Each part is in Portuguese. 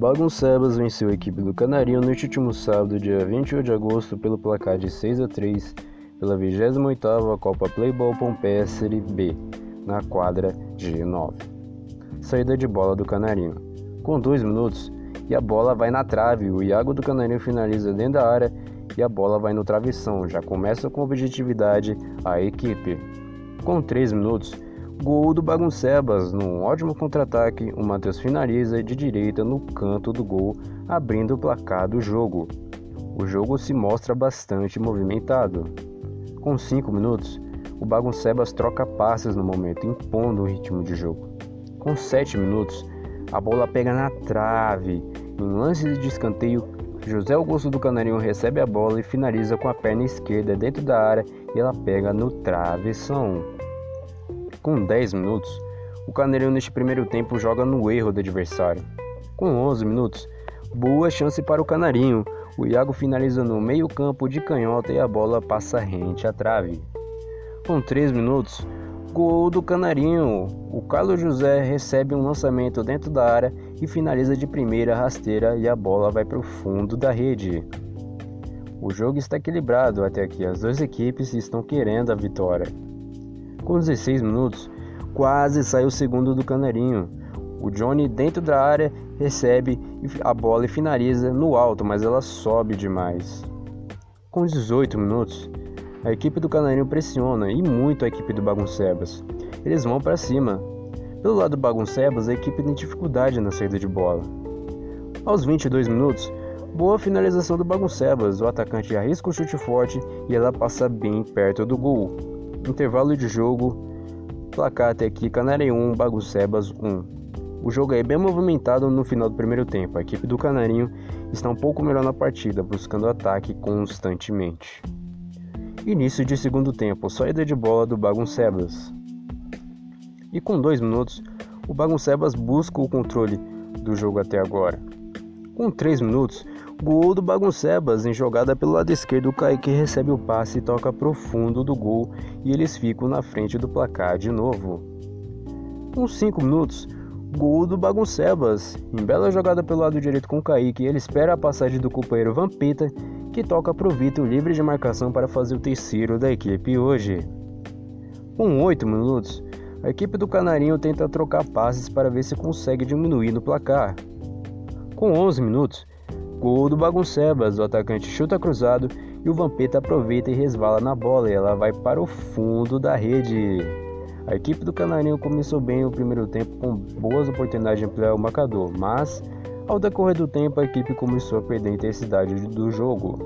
Baguncebas venceu a equipe do Canarinho no último sábado, dia 28 de agosto, pelo placar de 6 a 3 pela 28ª Copa Playball Pompeia Série B, na quadra G9. Saída de bola do Canarinho. Com 2 minutos, e a bola vai na trave, o Iago do Canarinho finaliza dentro da área e a bola vai no travessão. Já começa com objetividade a equipe. Com 3 minutos, Gol do Baguncebas, num ótimo contra-ataque, o Matheus finaliza de direita no canto do gol, abrindo o placar do jogo. O jogo se mostra bastante movimentado. Com 5 minutos, o Baguncebas troca passes no momento, impondo o ritmo de jogo. Com 7 minutos, a bola pega na trave. Em lance de escanteio, José Augusto do Canarinho recebe a bola e finaliza com a perna esquerda dentro da área e ela pega no travessão. Com 10 minutos, o Canarinho neste primeiro tempo joga no erro do adversário. Com 11 minutos, boa chance para o Canarinho. O Iago finaliza no meio-campo de canhota e a bola passa rente à trave. Com 3 minutos, gol do Canarinho. O Carlos José recebe um lançamento dentro da área e finaliza de primeira rasteira e a bola vai para o fundo da rede. O jogo está equilibrado até aqui, as duas equipes estão querendo a vitória. Com 16 minutos, quase sai o segundo do Canarinho. O Johnny, dentro da área, recebe a bola e finaliza no alto, mas ela sobe demais. Com 18 minutos, a equipe do Canarinho pressiona e muito a equipe do Baguncebas. Eles vão para cima. Pelo lado do Baguncebas, a equipe tem dificuldade na saída de bola. Aos 22 minutos, boa finalização do Baguncebas. O atacante arrisca o chute forte e ela passa bem perto do gol. Intervalo de jogo, placar até aqui, Canarinho 1, Baguncebas 1. O jogo é bem movimentado no final do primeiro tempo. A equipe do Canarinho está um pouco melhor na partida, buscando ataque constantemente. Início de segundo tempo, saída de bola do Baguncebas. E com dois minutos, o Baguncebas busca o controle do jogo até agora. Com três minutos, Gol do Baguncebas em jogada pelo lado esquerdo, o Kaique recebe o passe e toca profundo do gol e eles ficam na frente do placar de novo. Com 5 minutos, gol do Baguncebas. Em bela jogada pelo lado direito com o Kaique, ele espera a passagem do companheiro Vampeta, que toca pro Vitor livre de marcação para fazer o terceiro da equipe hoje. Com 8 minutos, a equipe do Canarinho tenta trocar passes para ver se consegue diminuir no placar. Com 11 minutos, Gol do Baguncebas, o atacante chuta cruzado e o Vampeta aproveita e resvala na bola e ela vai para o fundo da rede. A equipe do Canarinho começou bem o primeiro tempo com boas oportunidades de ampliar o marcador, mas ao decorrer do tempo a equipe começou a perder a intensidade do jogo.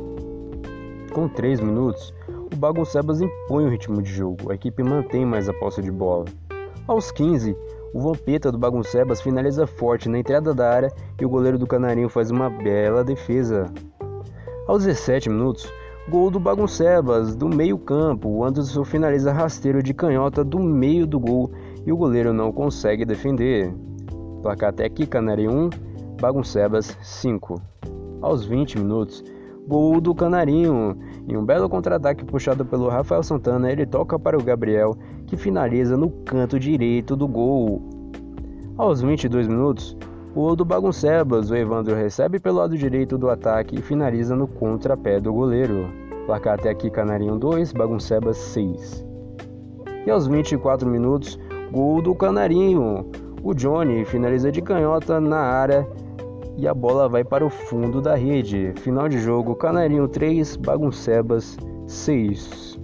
Com 3 minutos, o Baguncebas impõe o ritmo de jogo, a equipe mantém mais a posse de bola. Aos 15, o Vampeta do Baguncebas finaliza forte na entrada da área e o goleiro do Canarinho faz uma bela defesa. Aos 17 minutos, gol do Baguncebas do meio-campo. O Anderson finaliza rasteiro de canhota do meio do gol e o goleiro não consegue defender. Placar até aqui: Canarinho 1, Baguncebas 5. Aos 20 minutos, Gol do Canarinho. Em um belo contra-ataque puxado pelo Rafael Santana, ele toca para o Gabriel, que finaliza no canto direito do gol. Aos 22 minutos, o do Baguncebas, o Evandro recebe pelo lado direito do ataque e finaliza no contrapé do goleiro. Placar até aqui Canarinho 2, Baguncebas 6. E aos 24 minutos, gol do Canarinho. O Johnny finaliza de canhota na área e a bola vai para o fundo da rede. Final de jogo: Canarinho 3, Baguncebas 6.